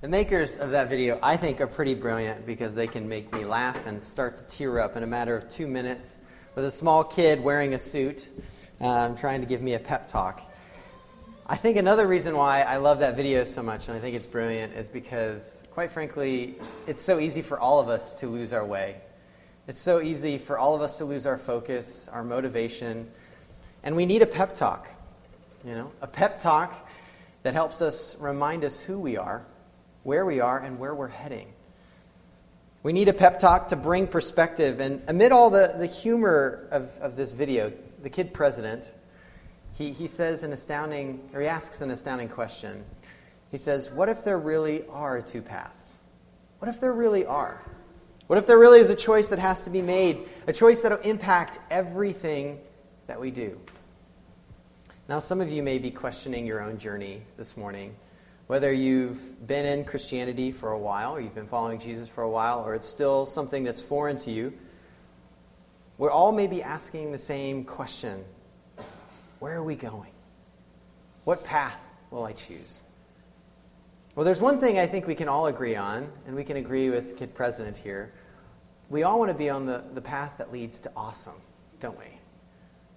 The makers of that video, I think, are pretty brilliant because they can make me laugh and start to tear up in a matter of two minutes with a small kid wearing a suit um, trying to give me a pep talk. I think another reason why I love that video so much and I think it's brilliant is because, quite frankly, it's so easy for all of us to lose our way. It's so easy for all of us to lose our focus, our motivation, and we need a pep talk. You know, a pep talk that helps us remind us who we are where we are and where we're heading. We need a pep talk to bring perspective. And amid all the, the humor of, of this video, the kid president, he, he says an astounding, or he asks an astounding question. He says, What if there really are two paths? What if there really are? What if there really is a choice that has to be made? A choice that will impact everything that we do? Now, some of you may be questioning your own journey this morning. Whether you've been in Christianity for a while, or you've been following Jesus for a while, or it's still something that's foreign to you, we're all maybe asking the same question Where are we going? What path will I choose? Well, there's one thing I think we can all agree on, and we can agree with Kid President here. We all want to be on the, the path that leads to awesome, don't we?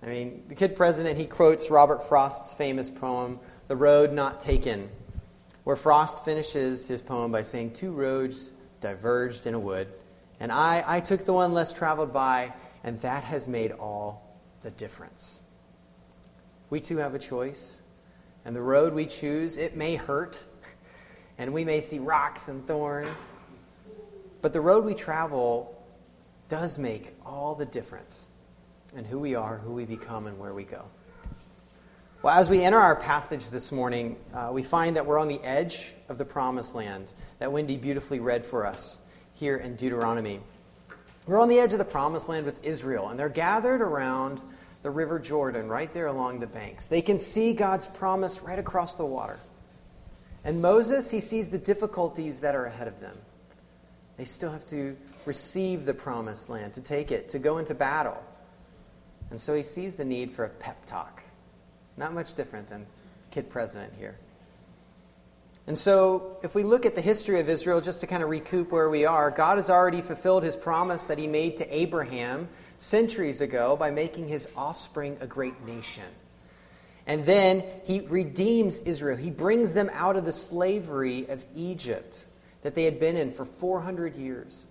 I mean, the Kid President, he quotes Robert Frost's famous poem, The Road Not Taken where Frost finishes his poem by saying, Two roads diverged in a wood, and I, I took the one less traveled by, and that has made all the difference. We too have a choice, and the road we choose, it may hurt, and we may see rocks and thorns, but the road we travel does make all the difference in who we are, who we become, and where we go. Well, as we enter our passage this morning, uh, we find that we're on the edge of the promised land that Wendy beautifully read for us here in Deuteronomy. We're on the edge of the promised land with Israel, and they're gathered around the River Jordan right there along the banks. They can see God's promise right across the water. And Moses, he sees the difficulties that are ahead of them. They still have to receive the promised land, to take it, to go into battle. And so he sees the need for a pep talk not much different than kid president here. And so, if we look at the history of Israel, just to kind of recoup where we are, God has already fulfilled his promise that he made to Abraham centuries ago by making his offspring a great nation. And then he redeems Israel. He brings them out of the slavery of Egypt that they had been in for 400 years.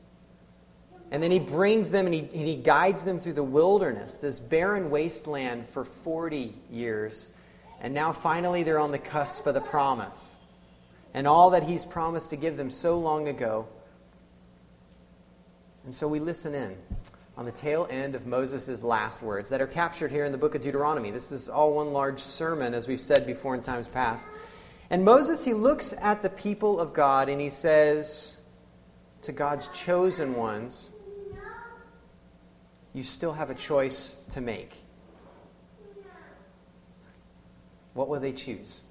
And then he brings them and he, and he guides them through the wilderness, this barren wasteland, for 40 years. And now finally they're on the cusp of the promise. And all that he's promised to give them so long ago. And so we listen in on the tail end of Moses' last words that are captured here in the book of Deuteronomy. This is all one large sermon, as we've said before in times past. And Moses, he looks at the people of God and he says to God's chosen ones, you still have a choice to make. What will they choose?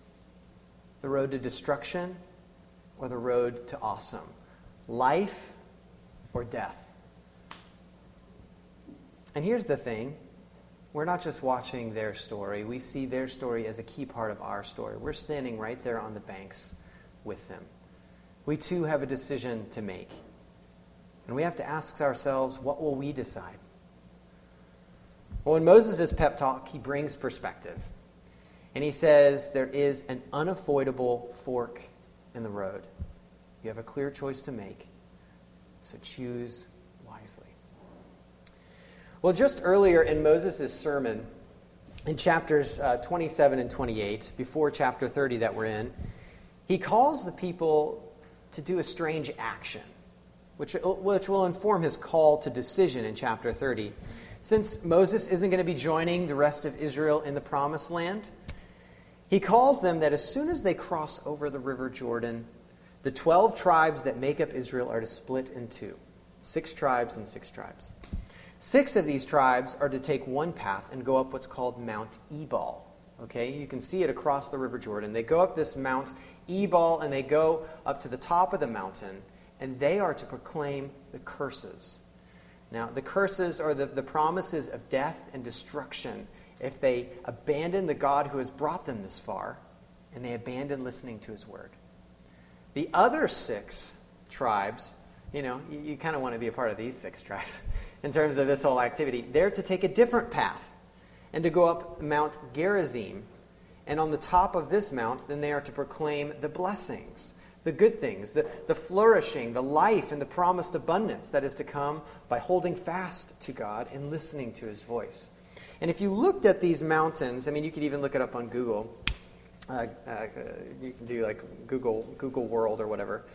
The road to destruction or the road to awesome? Life or death? And here's the thing we're not just watching their story, we see their story as a key part of our story. We're standing right there on the banks with them. We too have a decision to make. And we have to ask ourselves what will we decide? Well, in Moses' pep talk, he brings perspective. And he says there is an unavoidable fork in the road. You have a clear choice to make, so choose wisely. Well, just earlier in Moses' sermon, in chapters uh, 27 and 28, before chapter 30 that we're in, he calls the people to do a strange action, which, which will inform his call to decision in chapter 30. Since Moses isn't going to be joining the rest of Israel in the promised land, he calls them that as soon as they cross over the river Jordan, the 12 tribes that make up Israel are to split in two six tribes and six tribes. Six of these tribes are to take one path and go up what's called Mount Ebal. Okay, you can see it across the River Jordan. They go up this Mount Ebal and they go up to the top of the mountain, and they are to proclaim the curses now, the curses are the, the promises of death and destruction if they abandon the God who has brought them this far and they abandon listening to his word. The other six tribes, you know, you, you kind of want to be a part of these six tribes in terms of this whole activity. They're to take a different path and to go up Mount Gerizim. And on the top of this mount, then they are to proclaim the blessings, the good things, the, the flourishing, the life, and the promised abundance that is to come by holding fast to God and listening to his voice. And if you looked at these mountains, I mean, you could even look it up on Google. Uh, uh, you can do like Google Google World or whatever.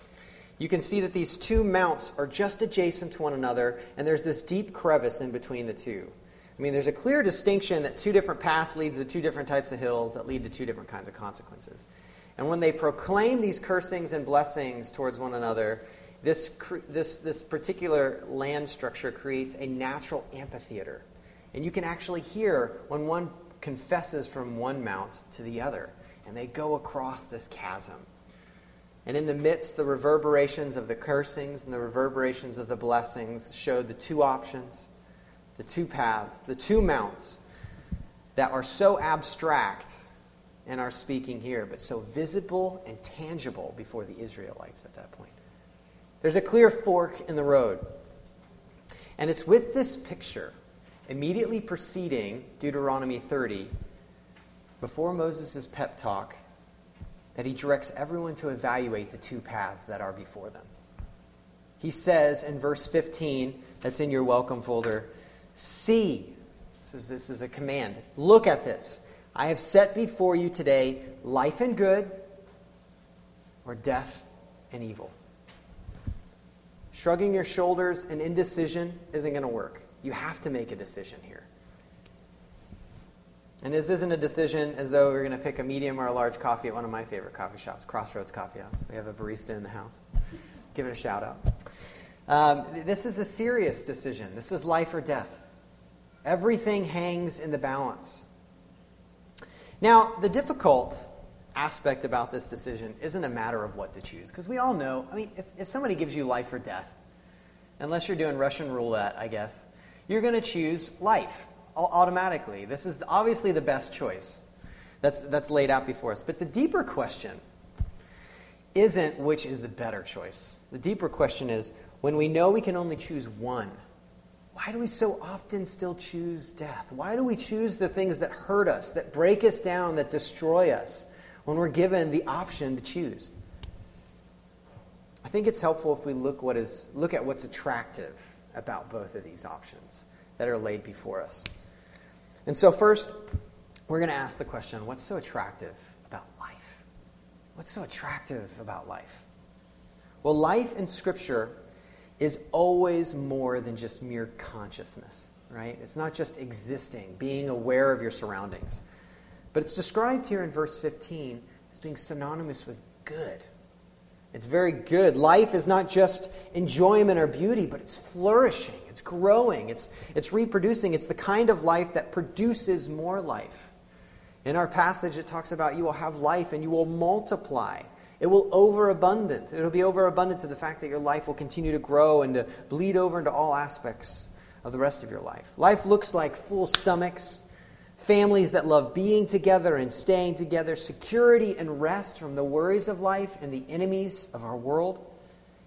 You can see that these two mounts are just adjacent to one another, and there's this deep crevice in between the two. I mean, there's a clear distinction that two different paths leads to two different types of hills that lead to two different kinds of consequences. And when they proclaim these cursings and blessings towards one another, this, this, this particular land structure creates a natural amphitheater. And you can actually hear when one confesses from one mount to the other, and they go across this chasm. And in the midst, the reverberations of the cursings and the reverberations of the blessings showed the two options the two paths, the two mounts that are so abstract in our speaking here, but so visible and tangible before the Israelites at that point. There's a clear fork in the road. And it's with this picture, immediately preceding Deuteronomy 30, before Moses' pep talk, that he directs everyone to evaluate the two paths that are before them. He says in verse 15, that's in your welcome folder, See, this is, this is a command. Look at this. I have set before you today life and good, or death and evil. Shrugging your shoulders and indecision isn't going to work. You have to make a decision here. And this isn't a decision as though we're going to pick a medium or a large coffee at one of my favorite coffee shops, Crossroads Coffee House. We have a barista in the house. Give it a shout out. Um, this is a serious decision. This is life or death. Everything hangs in the balance. Now, the difficult aspect about this decision isn't a matter of what to choose, because we all know, I mean, if, if somebody gives you life or death, unless you're doing Russian roulette, I guess, you're going to choose life automatically. This is obviously the best choice that's, that's laid out before us. But the deeper question isn't which is the better choice. The deeper question is when we know we can only choose one, why do we so often still choose death? Why do we choose the things that hurt us, that break us down, that destroy us, when we're given the option to choose? I think it's helpful if we look, what is, look at what's attractive about both of these options that are laid before us. And so, first, we're going to ask the question what's so attractive about life? What's so attractive about life? Well, life in Scripture is always more than just mere consciousness, right? It's not just existing, being aware of your surroundings. But it's described here in verse 15 as being synonymous with good. It's very good. Life is not just enjoyment or beauty, but it's flourishing, it's growing, it's, it's reproducing. It's the kind of life that produces more life. In our passage, it talks about you will have life and you will multiply. It will overabundant. It'll be overabundant to the fact that your life will continue to grow and to bleed over into all aspects of the rest of your life. Life looks like full stomachs, families that love being together and staying together, security and rest from the worries of life and the enemies of our world,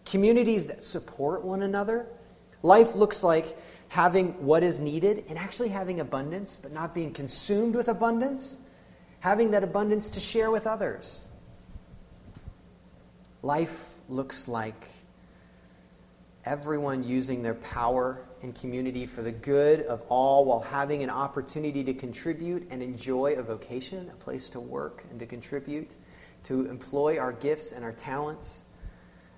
communities that support one another. Life looks like having what is needed and actually having abundance, but not being consumed with abundance, having that abundance to share with others Life looks like everyone using their power and community for the good of all while having an opportunity to contribute and enjoy a vocation, a place to work and to contribute, to employ our gifts and our talents.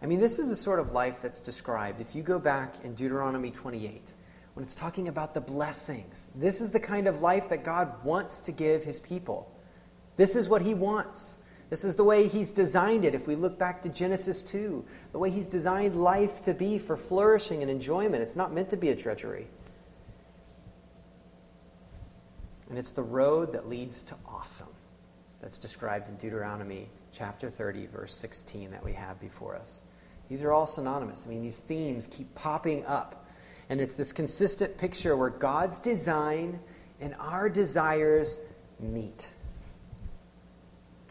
I mean, this is the sort of life that's described. If you go back in Deuteronomy 28, when it's talking about the blessings, this is the kind of life that God wants to give his people. This is what he wants. This is the way He's designed it. If we look back to Genesis 2, the way He's designed life to be for flourishing and enjoyment, it's not meant to be a treachery. And it's the road that leads to awesome that's described in Deuteronomy chapter 30, verse 16, that we have before us. These are all synonymous. I mean, these themes keep popping up. And it's this consistent picture where God's design and our desires meet.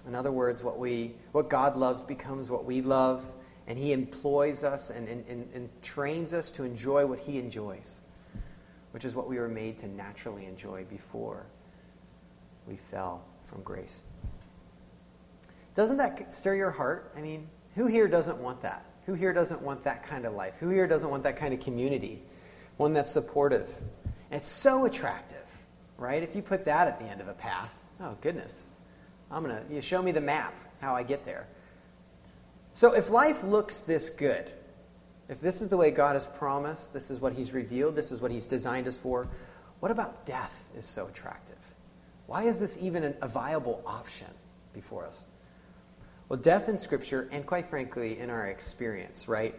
In other words, what, we, what God loves becomes what we love, and He employs us and, and, and, and trains us to enjoy what He enjoys, which is what we were made to naturally enjoy before we fell from grace. Doesn't that stir your heart? I mean, who here doesn't want that? Who here doesn't want that kind of life? Who here doesn't want that kind of community? One that's supportive. And it's so attractive, right? If you put that at the end of a path, oh goodness, I'm gonna you show me the map how I get there. So if life looks this good, if this is the way God has promised, this is what He's revealed, this is what He's designed us for, what about death is so attractive? Why is this even a viable option before us? Well, death in Scripture, and quite frankly, in our experience, right?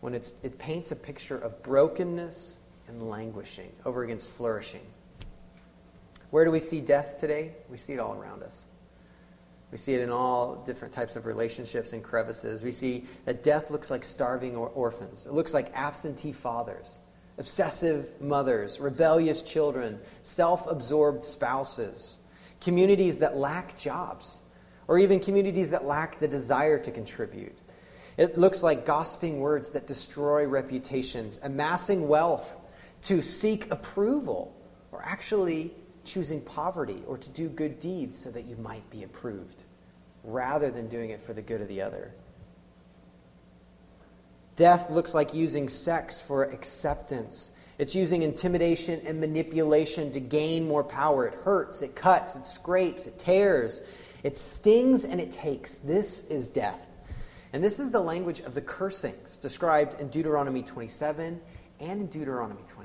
When it's, it paints a picture of brokenness and languishing over against flourishing. Where do we see death today? We see it all around us. We see it in all different types of relationships and crevices. We see that death looks like starving or orphans. It looks like absentee fathers, obsessive mothers, rebellious children, self absorbed spouses, communities that lack jobs or even communities that lack the desire to contribute. It looks like gossiping words that destroy reputations, amassing wealth to seek approval, or actually choosing poverty or to do good deeds so that you might be approved, rather than doing it for the good of the other. Death looks like using sex for acceptance. It's using intimidation and manipulation to gain more power. It hurts, it cuts, it scrapes, it tears. It stings and it takes. This is death. And this is the language of the cursings described in Deuteronomy 27 and in Deuteronomy 28.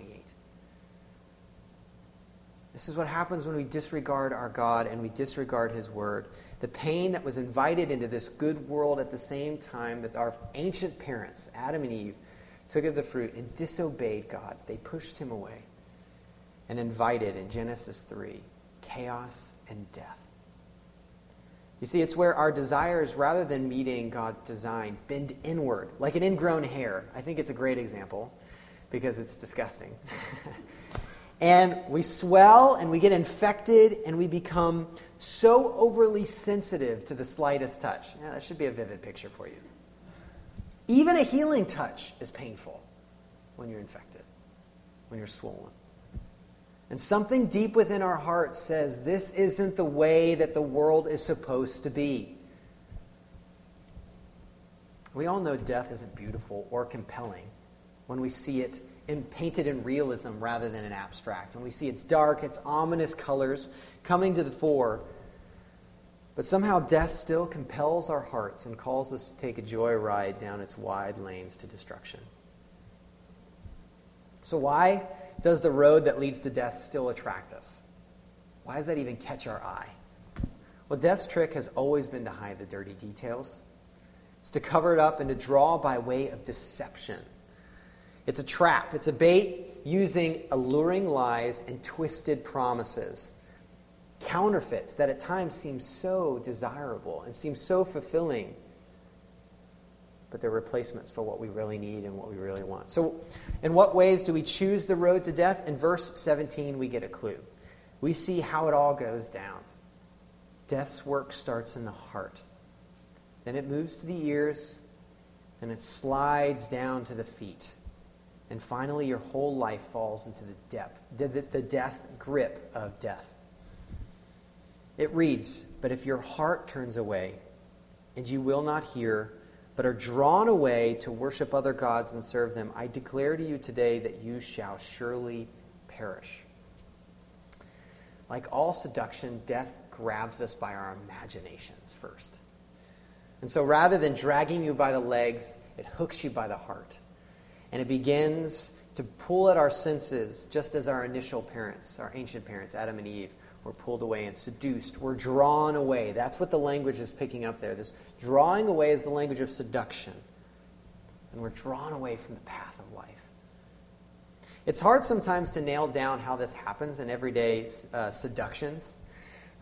This is what happens when we disregard our God and we disregard His word. The pain that was invited into this good world at the same time that our ancient parents, Adam and Eve, took of the fruit and disobeyed God. They pushed Him away and invited in Genesis 3 chaos and death. You see, it's where our desires, rather than meeting God's design, bend inward, like an ingrown hair. I think it's a great example because it's disgusting. and we swell and we get infected and we become so overly sensitive to the slightest touch. Yeah, that should be a vivid picture for you. Even a healing touch is painful when you're infected, when you're swollen. And something deep within our hearts says this isn't the way that the world is supposed to be. We all know death isn't beautiful or compelling when we see it in, painted in realism rather than in abstract. And we see its dark, its ominous colors coming to the fore. But somehow death still compels our hearts and calls us to take a joyride down its wide lanes to destruction. So, why does the road that leads to death still attract us? Why does that even catch our eye? Well, death's trick has always been to hide the dirty details. It's to cover it up and to draw by way of deception. It's a trap, it's a bait using alluring lies and twisted promises. Counterfeits that at times seem so desirable and seem so fulfilling but they're replacements for what we really need and what we really want. So, in what ways do we choose the road to death? In verse 17, we get a clue. We see how it all goes down. Death's work starts in the heart, then it moves to the ears, then it slides down to the feet. And finally, your whole life falls into the depth, the, the death grip of death. It reads, But if your heart turns away, and you will not hear, but are drawn away to worship other gods and serve them, I declare to you today that you shall surely perish. Like all seduction, death grabs us by our imaginations first. And so rather than dragging you by the legs, it hooks you by the heart. And it begins to pull at our senses, just as our initial parents, our ancient parents, Adam and Eve, we're pulled away and seduced. We're drawn away. That's what the language is picking up there. This drawing away is the language of seduction. And we're drawn away from the path of life. It's hard sometimes to nail down how this happens in everyday uh, seductions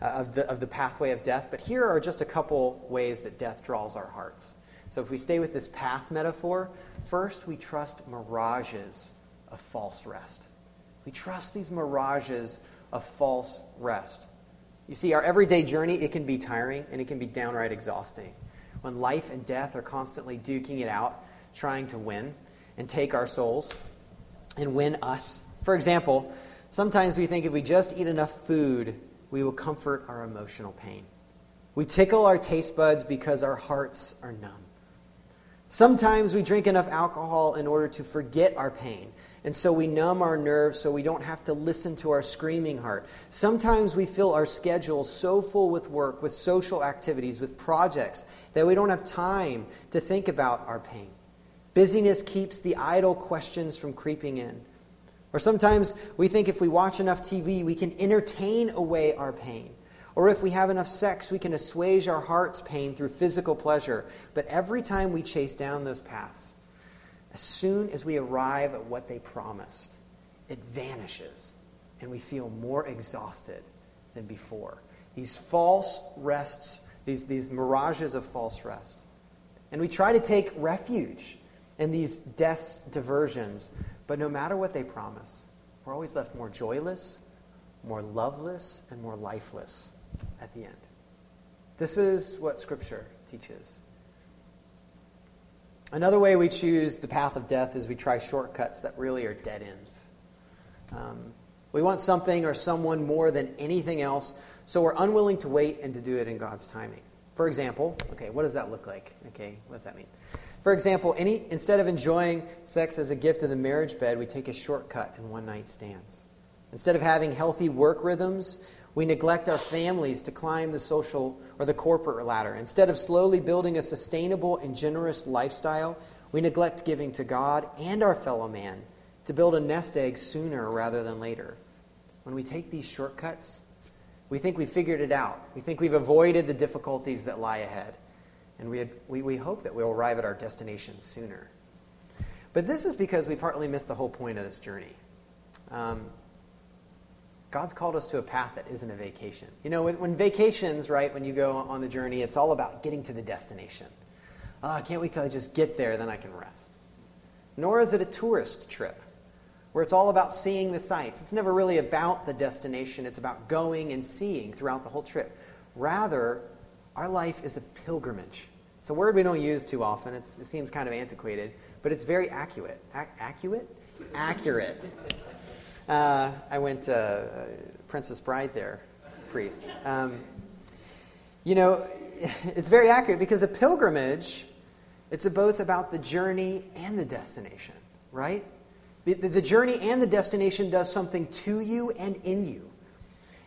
uh, of, the, of the pathway of death, but here are just a couple ways that death draws our hearts. So if we stay with this path metaphor, first we trust mirages of false rest. We trust these mirages of false rest. You see, our everyday journey, it can be tiring and it can be downright exhausting. When life and death are constantly duking it out, trying to win and take our souls and win us. For example, sometimes we think if we just eat enough food, we will comfort our emotional pain. We tickle our taste buds because our hearts are numb. Sometimes we drink enough alcohol in order to forget our pain. And so we numb our nerves so we don't have to listen to our screaming heart. Sometimes we fill our schedule so full with work, with social activities, with projects, that we don't have time to think about our pain. Busyness keeps the idle questions from creeping in. Or sometimes we think if we watch enough TV, we can entertain away our pain. Or if we have enough sex, we can assuage our heart's pain through physical pleasure. But every time we chase down those paths, as soon as we arrive at what they promised, it vanishes and we feel more exhausted than before. These false rests, these, these mirages of false rest. And we try to take refuge in these death's diversions, but no matter what they promise, we're always left more joyless, more loveless, and more lifeless at the end. This is what Scripture teaches. Another way we choose the path of death is we try shortcuts that really are dead ends. Um, we want something or someone more than anything else, so we're unwilling to wait and to do it in God's timing. For example, okay, what does that look like? Okay, what does that mean? For example, any, instead of enjoying sex as a gift in the marriage bed, we take a shortcut in one night stands. Instead of having healthy work rhythms, we neglect our families to climb the social or the corporate ladder. Instead of slowly building a sustainable and generous lifestyle, we neglect giving to God and our fellow man to build a nest egg sooner rather than later. When we take these shortcuts, we think we figured it out. We think we've avoided the difficulties that lie ahead. And we, had, we, we hope that we'll arrive at our destination sooner. But this is because we partly missed the whole point of this journey. Um, God's called us to a path that isn't a vacation. You know, when, when, vacations, right, when you go on the journey, it's all about getting to the destination. Oh, I can't wait till I just get there, then I can rest. Nor is it a tourist trip where it's all about seeing the sights. It's never really about the destination, it's about going and seeing throughout the whole trip. Rather, our life is a pilgrimage. It's a word we don't use too often, it's, it seems kind of antiquated, but it's very accurate. Ac- accurate? Accurate. Uh, I went uh, Princess Bride there, priest. Um, you know, it's very accurate because a pilgrimage, it's both about the journey and the destination, right? The, the journey and the destination does something to you and in you.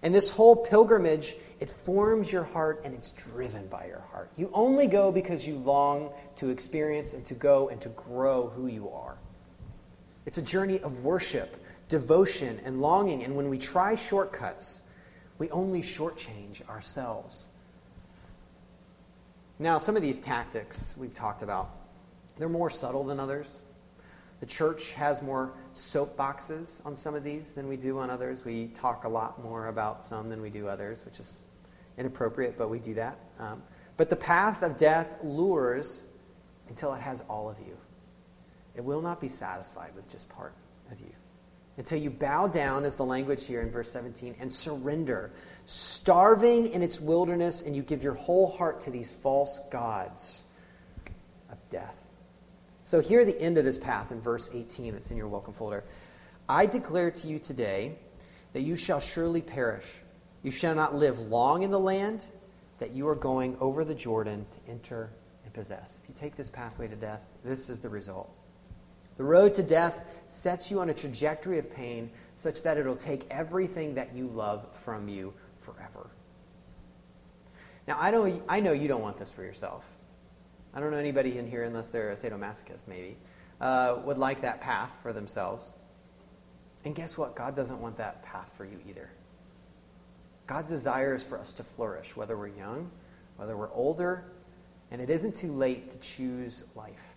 And this whole pilgrimage, it forms your heart and it's driven by your heart. You only go because you long to experience and to go and to grow who you are. It's a journey of worship devotion and longing. And when we try shortcuts, we only shortchange ourselves. Now, some of these tactics we've talked about, they're more subtle than others. The church has more soapboxes on some of these than we do on others. We talk a lot more about some than we do others, which is inappropriate, but we do that. Um, but the path of death lures until it has all of you. It will not be satisfied with just part of you until you bow down, as the language here in verse 17, and surrender, starving in its wilderness, and you give your whole heart to these false gods of death. So, here the end of this path in verse 18 that's in your welcome folder I declare to you today that you shall surely perish. You shall not live long in the land that you are going over the Jordan to enter and possess. If you take this pathway to death, this is the result. The road to death sets you on a trajectory of pain such that it'll take everything that you love from you forever. Now, I know, I know you don't want this for yourself. I don't know anybody in here, unless they're a sadomasochist, maybe, uh, would like that path for themselves. And guess what? God doesn't want that path for you either. God desires for us to flourish, whether we're young, whether we're older, and it isn't too late to choose life.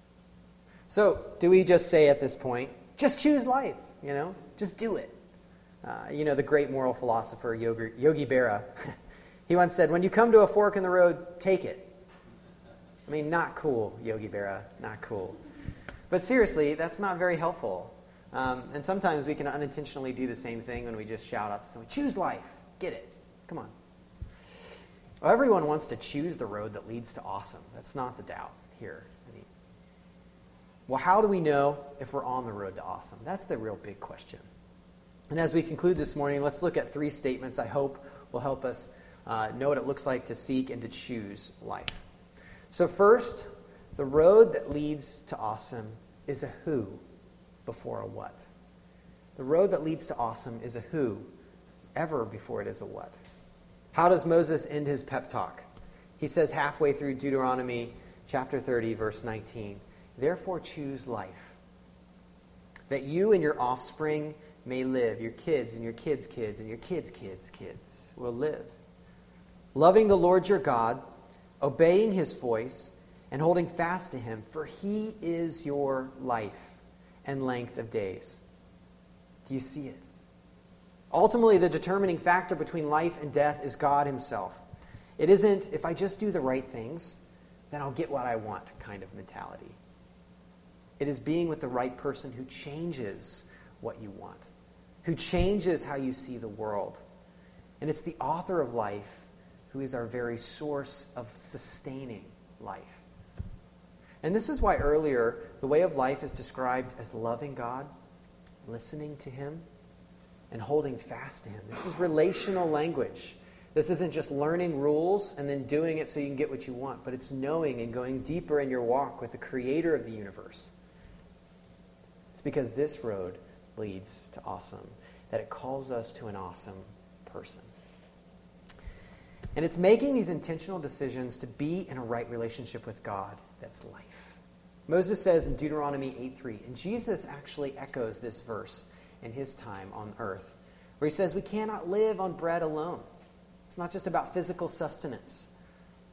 So, do we just say at this point, just choose life, you know? Just do it. Uh, you know, the great moral philosopher Yogi, Yogi Berra, he once said, when you come to a fork in the road, take it. I mean, not cool, Yogi Berra, not cool. But seriously, that's not very helpful. Um, and sometimes we can unintentionally do the same thing when we just shout out to someone, choose life, get it, come on. Well, everyone wants to choose the road that leads to awesome. That's not the doubt here. Well, how do we know if we're on the road to awesome? That's the real big question. And as we conclude this morning, let's look at three statements I hope will help us uh, know what it looks like to seek and to choose life. So, first, the road that leads to awesome is a who before a what. The road that leads to awesome is a who ever before it is a what. How does Moses end his pep talk? He says halfway through Deuteronomy chapter 30, verse 19, Therefore choose life, that you and your offspring may live, your kids and your kids' kids and your kids' kids' kids will live. Loving the Lord your God, obeying his voice, and holding fast to him, for he is your life and length of days. Do you see it? Ultimately, the determining factor between life and death is God himself. It isn't, if I just do the right things, then I'll get what I want kind of mentality. It is being with the right person who changes what you want, who changes how you see the world. And it's the author of life who is our very source of sustaining life. And this is why earlier the way of life is described as loving God, listening to Him, and holding fast to Him. This is relational language. This isn't just learning rules and then doing it so you can get what you want, but it's knowing and going deeper in your walk with the creator of the universe. Because this road leads to awesome, that it calls us to an awesome person. And it's making these intentional decisions to be in a right relationship with God that's life. Moses says in Deuteronomy 8:3, and Jesus actually echoes this verse in his time on earth, where he says, We cannot live on bread alone. It's not just about physical sustenance.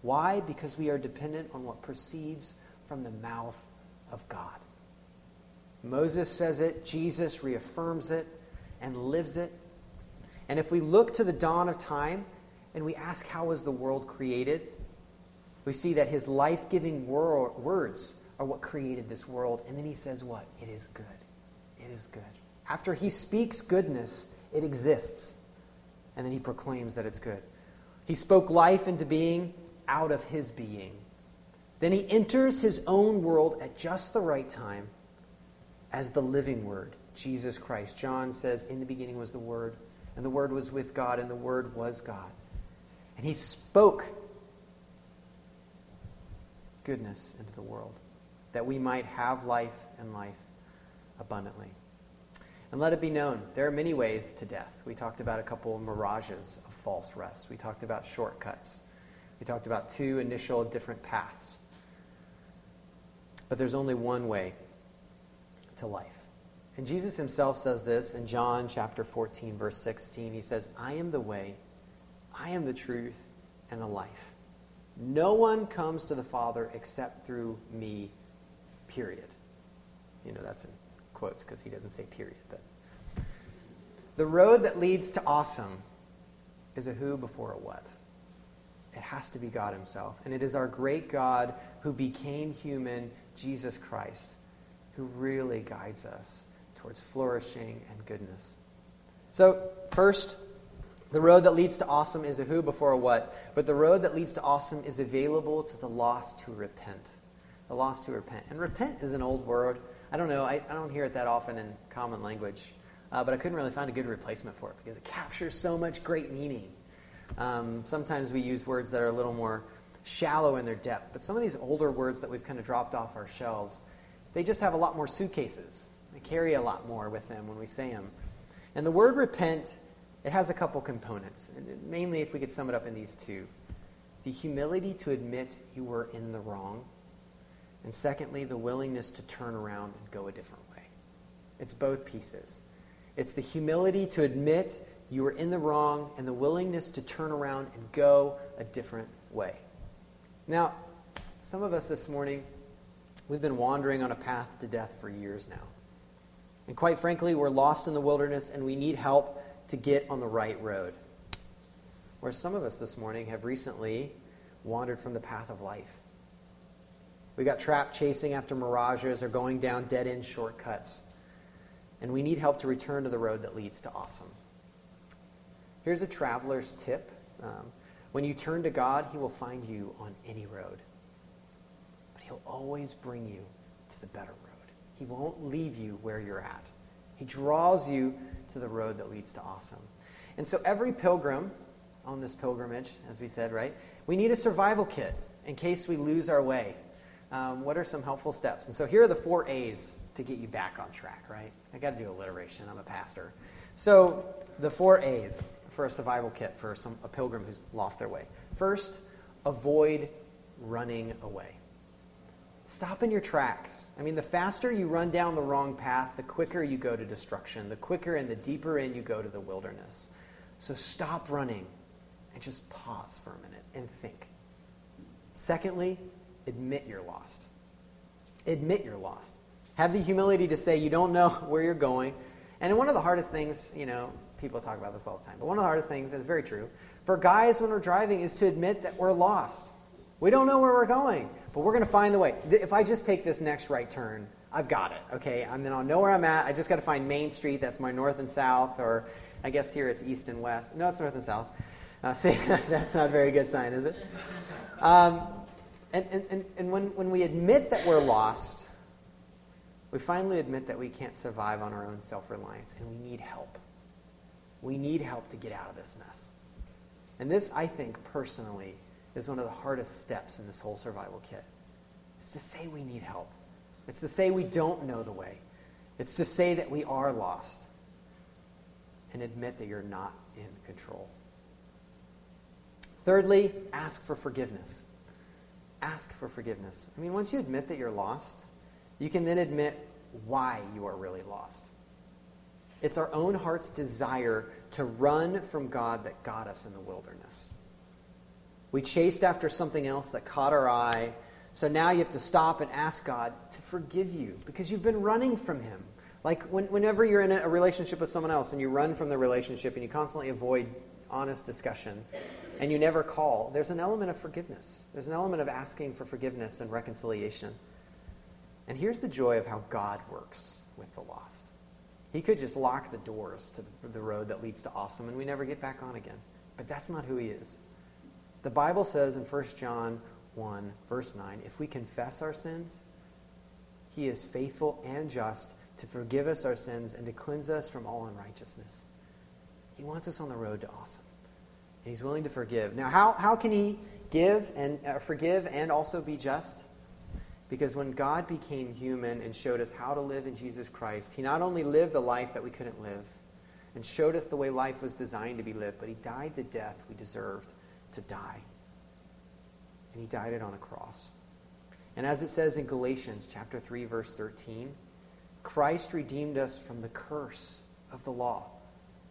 Why? Because we are dependent on what proceeds from the mouth of God. Moses says it, Jesus reaffirms it and lives it. And if we look to the dawn of time and we ask, How was the world created? we see that his life giving words are what created this world. And then he says, What? It is good. It is good. After he speaks goodness, it exists. And then he proclaims that it's good. He spoke life into being out of his being. Then he enters his own world at just the right time as the living word, Jesus Christ. John says, In the beginning was the Word, and the Word was with God, and the Word was God. And he spoke goodness into the world that we might have life and life abundantly. And let it be known, there are many ways to death. We talked about a couple of mirages of false rest. We talked about shortcuts. We talked about two initial different paths. But there's only one way to life. And Jesus himself says this in John chapter 14, verse 16. He says, I am the way, I am the truth, and the life. No one comes to the Father except through me, period. You know, that's in quotes because he doesn't say period. But the road that leads to awesome is a who before a what. It has to be God Himself. And it is our great God who became human, Jesus Christ, who really guides us towards flourishing and goodness. So, first, the road that leads to awesome is a who before a what, but the road that leads to awesome is available to the lost who repent. The lost who repent. And repent is an old word. I don't know, I, I don't hear it that often in common language, uh, but I couldn't really find a good replacement for it because it captures so much great meaning. Um, sometimes we use words that are a little more shallow in their depth, but some of these older words that we've kind of dropped off our shelves, they just have a lot more suitcases. They carry a lot more with them when we say them. And the word repent, it has a couple components. And Mainly, if we could sum it up in these two the humility to admit you were in the wrong and secondly, the willingness to turn around and go a different way. It's both pieces. It's the humility to admit you were in the wrong and the willingness to turn around and go a different way. Now, some of us this morning, we've been wandering on a path to death for years now. And quite frankly, we're lost in the wilderness and we need help to get on the right road. Whereas some of us this morning have recently wandered from the path of life. We got trapped chasing after mirages or going down dead end shortcuts. And we need help to return to the road that leads to awesome. Here's a traveler's tip. Um, When you turn to God, He will find you on any road. He'll always bring you to the better road. He won't leave you where you're at. He draws you to the road that leads to awesome. And so every pilgrim on this pilgrimage, as we said, right, we need a survival kit in case we lose our way. Um, what are some helpful steps? And so here are the four A's to get you back on track, right? I got to do alliteration. I'm a pastor. So the four A's for a survival kit for some, a pilgrim who's lost their way. First, avoid running away. Stop in your tracks. I mean, the faster you run down the wrong path, the quicker you go to destruction. The quicker and the deeper in you go to the wilderness. So stop running and just pause for a minute and think. Secondly, admit you're lost. Admit you're lost. Have the humility to say you don't know where you're going. And one of the hardest things, you know, people talk about this all the time, but one of the hardest things is very true for guys when we're driving is to admit that we're lost. We don't know where we're going, but we're going to find the way. If I just take this next right turn, I've got it. Okay, I mean, I'll know where I'm at. I just got to find Main Street. That's my north and south, or I guess here it's east and west. No, it's north and south. Uh, see, that's not a very good sign, is it? Um, and and, and when, when we admit that we're lost, we finally admit that we can't survive on our own self reliance and we need help. We need help to get out of this mess. And this, I think, personally, is one of the hardest steps in this whole survival kit. It's to say we need help. It's to say we don't know the way. It's to say that we are lost and admit that you're not in control. Thirdly, ask for forgiveness. Ask for forgiveness. I mean, once you admit that you're lost, you can then admit why you are really lost. It's our own heart's desire to run from God that got us in the wilderness. We chased after something else that caught our eye. So now you have to stop and ask God to forgive you because you've been running from Him. Like when, whenever you're in a relationship with someone else and you run from the relationship and you constantly avoid honest discussion and you never call, there's an element of forgiveness. There's an element of asking for forgiveness and reconciliation. And here's the joy of how God works with the lost. He could just lock the doors to the road that leads to awesome and we never get back on again. But that's not who He is. The Bible says in 1 John 1, verse 9, if we confess our sins, he is faithful and just to forgive us our sins and to cleanse us from all unrighteousness. He wants us on the road to awesome. And he's willing to forgive. Now, how, how can he give and uh, forgive and also be just? Because when God became human and showed us how to live in Jesus Christ, he not only lived the life that we couldn't live and showed us the way life was designed to be lived, but he died the death we deserved to die. And he died it on a cross. And as it says in Galatians chapter 3 verse 13, Christ redeemed us from the curse of the law.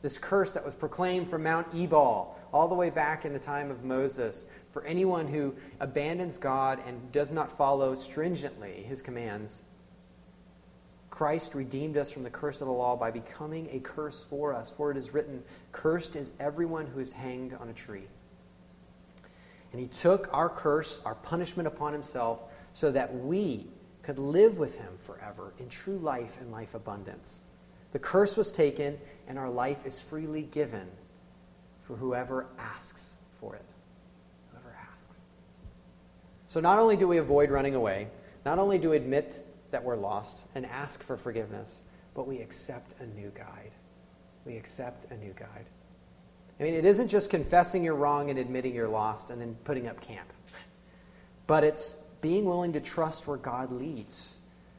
This curse that was proclaimed from Mount Ebal all the way back in the time of Moses for anyone who abandons God and does not follow stringently his commands. Christ redeemed us from the curse of the law by becoming a curse for us. For it is written, Cursed is everyone who is hanged on a tree. And he took our curse, our punishment upon himself, so that we could live with him forever in true life and life abundance. The curse was taken, and our life is freely given for whoever asks for it. Whoever asks. So not only do we avoid running away, not only do we admit that we're lost and ask for forgiveness, but we accept a new guide. We accept a new guide. I mean, it isn't just confessing you're wrong and admitting you're lost and then putting up camp, but it's being willing to trust where God leads,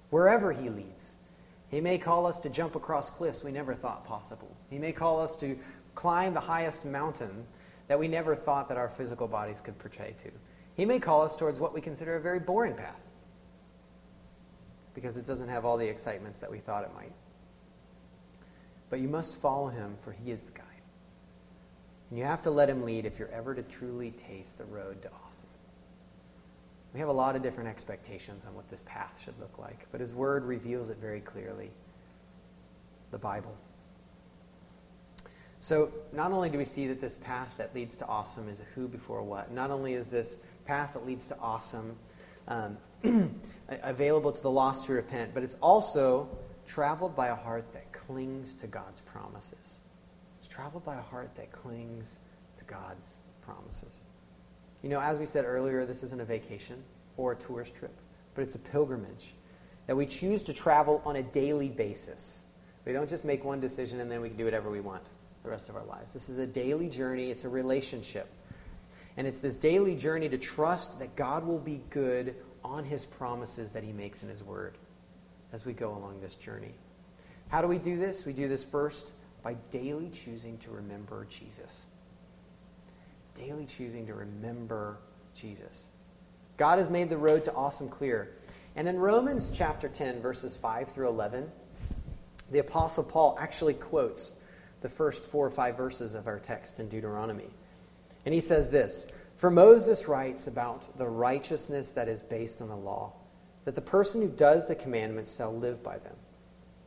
wherever He leads. He may call us to jump across cliffs we never thought possible. He may call us to climb the highest mountain that we never thought that our physical bodies could portray to. He may call us towards what we consider a very boring path because it doesn't have all the excitements that we thought it might. But you must follow him, for he is the guide. And you have to let him lead if you're ever to truly taste the road to awesome. We have a lot of different expectations on what this path should look like, but his word reveals it very clearly the Bible. So, not only do we see that this path that leads to awesome is a who before what, not only is this path that leads to awesome um, available to the lost who repent, but it's also traveled by a heart that clings to God's promises. It's traveled by a heart that clings to God's promises. You know, as we said earlier, this isn't a vacation or a tourist trip, but it's a pilgrimage that we choose to travel on a daily basis. We don't just make one decision and then we can do whatever we want the rest of our lives. This is a daily journey, it's a relationship. And it's this daily journey to trust that God will be good on his promises that he makes in his word as we go along this journey. How do we do this? We do this first by daily choosing to remember Jesus. Daily choosing to remember Jesus. God has made the road to awesome clear. And in Romans chapter 10, verses 5 through 11, the Apostle Paul actually quotes the first four or five verses of our text in Deuteronomy. And he says this For Moses writes about the righteousness that is based on the law, that the person who does the commandments shall live by them.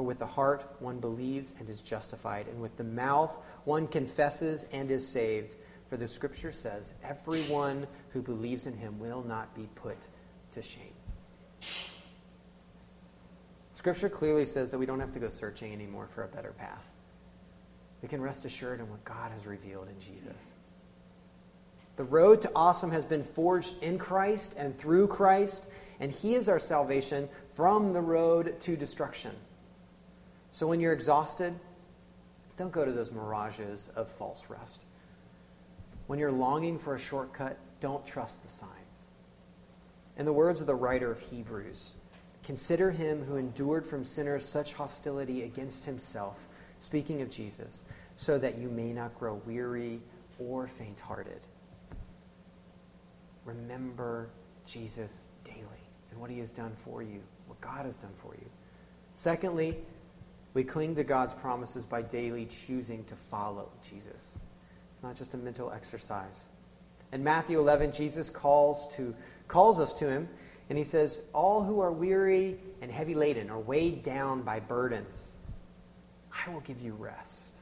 For with the heart one believes and is justified, and with the mouth one confesses and is saved. For the scripture says, Everyone who believes in him will not be put to shame. Scripture clearly says that we don't have to go searching anymore for a better path. We can rest assured in what God has revealed in Jesus. The road to awesome has been forged in Christ and through Christ, and He is our salvation from the road to destruction. So when you're exhausted, don't go to those mirages of false rest. When you're longing for a shortcut, don't trust the signs. In the words of the writer of Hebrews, consider him who endured from sinners such hostility against himself, speaking of Jesus, so that you may not grow weary or faint hearted. Remember Jesus daily and what he has done for you, what God has done for you. Secondly, we cling to God's promises by daily choosing to follow Jesus. It's not just a mental exercise. In Matthew 11, Jesus calls, to, calls us to him, and he says, All who are weary and heavy laden or weighed down by burdens, I will give you rest.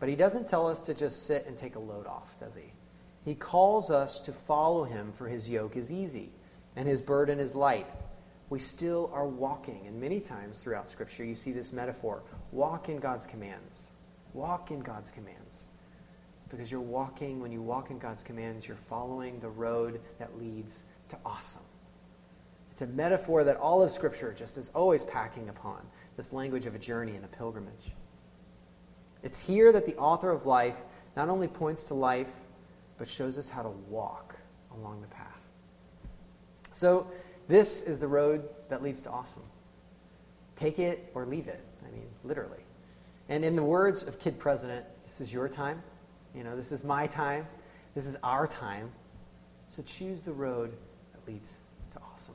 But he doesn't tell us to just sit and take a load off, does he? He calls us to follow him, for his yoke is easy and his burden is light we still are walking. And many times throughout Scripture, you see this metaphor walk in God's commands. Walk in God's commands. Because you're walking, when you walk in God's commands, you're following the road that leads to awesome. It's a metaphor that all of Scripture just is always packing upon this language of a journey and a pilgrimage. It's here that the author of life not only points to life, but shows us how to walk along the path. So, this is the road that leads to awesome. Take it or leave it. I mean, literally. And in the words of Kid President, this is your time. You know, this is my time. This is our time. So choose the road that leads to awesome.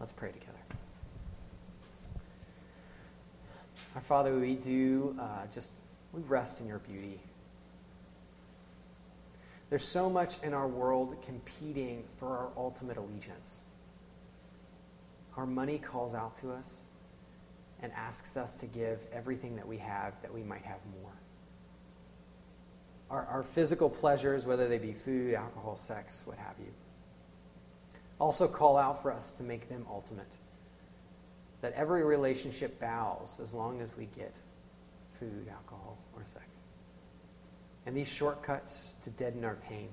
Let's pray together. Our Father, we do uh, just, we rest in your beauty. There's so much in our world competing for our ultimate allegiance. Our money calls out to us and asks us to give everything that we have that we might have more. Our, our physical pleasures, whether they be food, alcohol, sex, what have you, also call out for us to make them ultimate. That every relationship bows as long as we get food, alcohol, or sex. And these shortcuts to deaden our pain,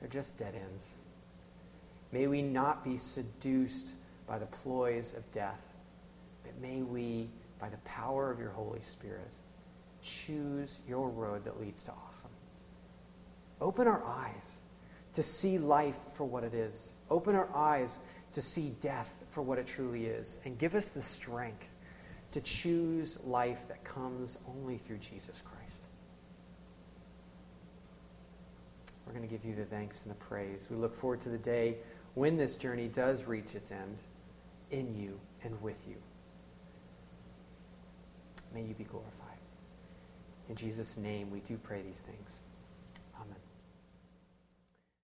they're just dead ends. May we not be seduced by the ploys of death, but may we, by the power of your Holy Spirit, choose your road that leads to awesome. Open our eyes to see life for what it is. Open our eyes to see death for what it truly is. And give us the strength to choose life that comes only through Jesus Christ. We're going to give you the thanks and the praise. We look forward to the day when this journey does reach its end in you and with you. May you be glorified. In Jesus' name, we do pray these things.